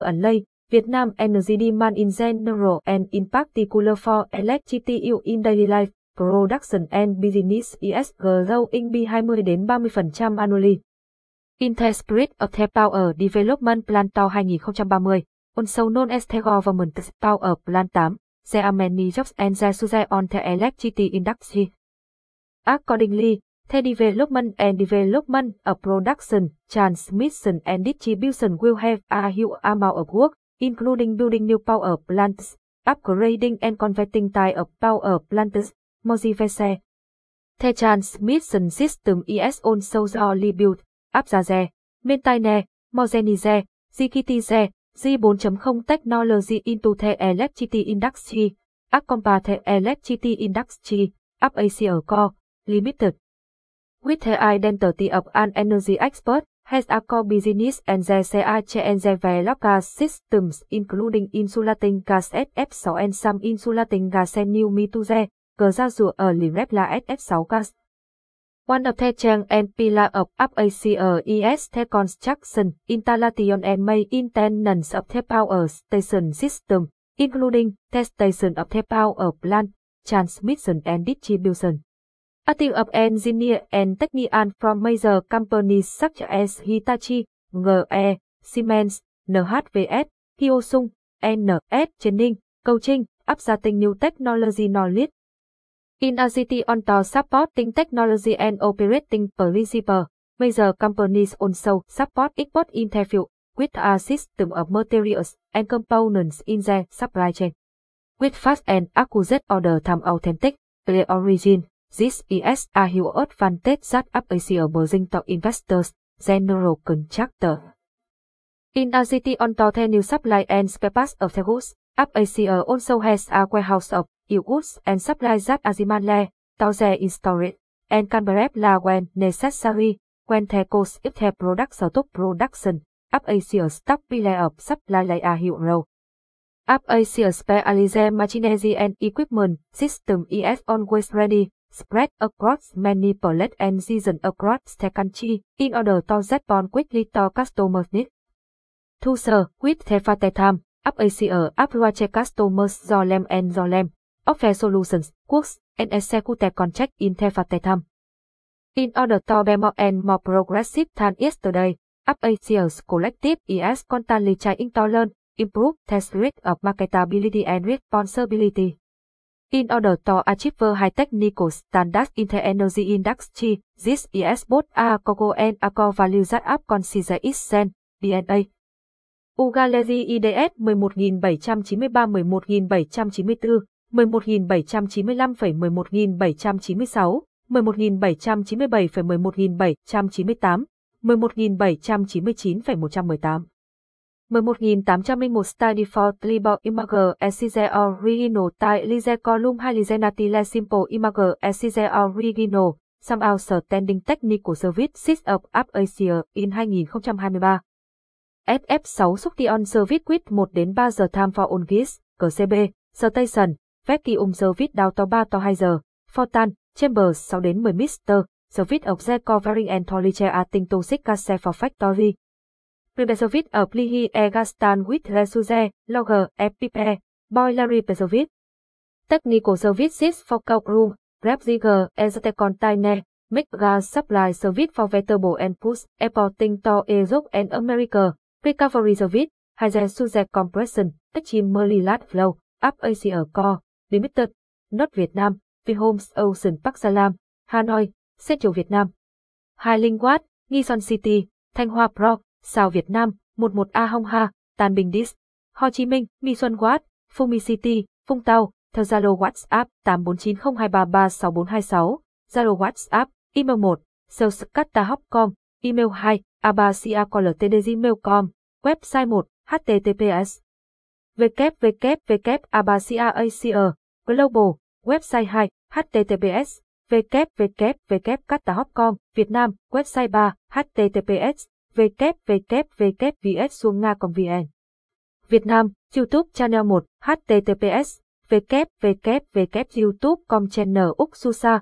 Unlay, Vietnam Energy Demand in General and in particular for electricity in daily life, production and business is growing by 20 đến 30% annually. Interspirit of the Power Development Plan Tàu 2030, also known as the Government Power Plan 8, there are many jobs and there on the electricity industry. Accordingly, the development and development of production, transmission and distribution will have a huge amount of work, including building new power plants, upgrading and converting type of power plants, modification. The transmission system is also already built, Abzaze, Maintaine, Modernize, Digitize, G4.0 technology into the electricity industry, Accompany the electricity industry, Up Asia Core, Limited. With the identity of an energy expert, has a core business and the CAC and the gas systems including insulating gas SF6 and some insulating gas and new mituze, cờ ra rùa ở Lirep là SF6 gas. One of the trang and pillar of UPACR is the construction, installation and maintenance of the power station system, including the station of the power plant, transmission and distribution. A team of engineers and technicians from major companies such as Hitachi, GE, Siemens, NHVS, Hyosung, NS Training, Coaching, tinh new technology knowledge. In a city on to supporting technology and operating principle, major companies also support export interview with a system of materials and components in their supply chain. With fast and accurate order time authentic, clear origin, This is a huge advantage that Asia bring to investors, general contractor. In a city on the new supply and spare parts of the goods, Asia also has a warehouse of goods and supply that Azimanle, Tauze in storage, and can prep la when necessary, when the cost if the products are top production, Asia stock delay of supply like a huge role. Asia specialized machinery and equipment system is always ready spread across many pallets and season across the country in order to respond quickly to customers' needs. To serve with the fast time, Asia approach uh, customers Zolem and Zolem, offer solutions, quotes, and execute contract in the fast time. In order to be more and more progressive than yesterday, up Asia's uh, collective is constantly trying to learn, improve the spirit of marketability and responsibility. In order to achieve high technical standards in the energy industry, this is both a core and a core value that up consider zen, DNA. Ugalezi IDS 11793 11794, 11795,11796, 11797,11798, 11799,118. 11801 Study for Tribal Image Exige Original tại Lize Column 2 Lizenatile Simple Image Exige Original Some Outstanding Technical Service Sys of Up Asia in 2023 SF6 Suction Service Quit 1 đến 3 giờ Time for On Gis, CB, Station, Vacuum Service đào to 3 to 2 giờ, Fortan, Chambers 6 đến 10 Mr. Service of the Covering and Toliche Ating to Case for Factory. Ribezovic ở Plihi Egastan with Resuze, Logger, FPP, Boiler Ribezovic. Technical Services for Courtroom, Repziger, Ezete Container, Make Supply Service for Vegetable and Push, Exporting to Europe and America, Recovery Service, Hydrosuze Compression, Extremely Large Flow, Up Asia Core, Limited, Not Việt Nam, Vihomes Ocean Park Salam, Hanoi, Central Việt Nam. Hai Linh Watt, Nghi Son City, Thanh Hoa Pro, Sao Việt Nam, 11A Hong Ha, Tan Bình Dis, Ho Chi Minh, Mi Xuân Watt, Mi City, Phung Tao, theo Zalo WhatsApp 8490236426, Zalo WhatsApp, email 1, salescatahopcom, email 2, abasiacoltdgmail.com, website 1, https www.abasiaasia, global, website 2, https www.catahopcom, Việt Nam, website 3, https www.vs-nga.vn Việt Nam, YouTube Channel 1, https www.youtube.com channel Úc Susa,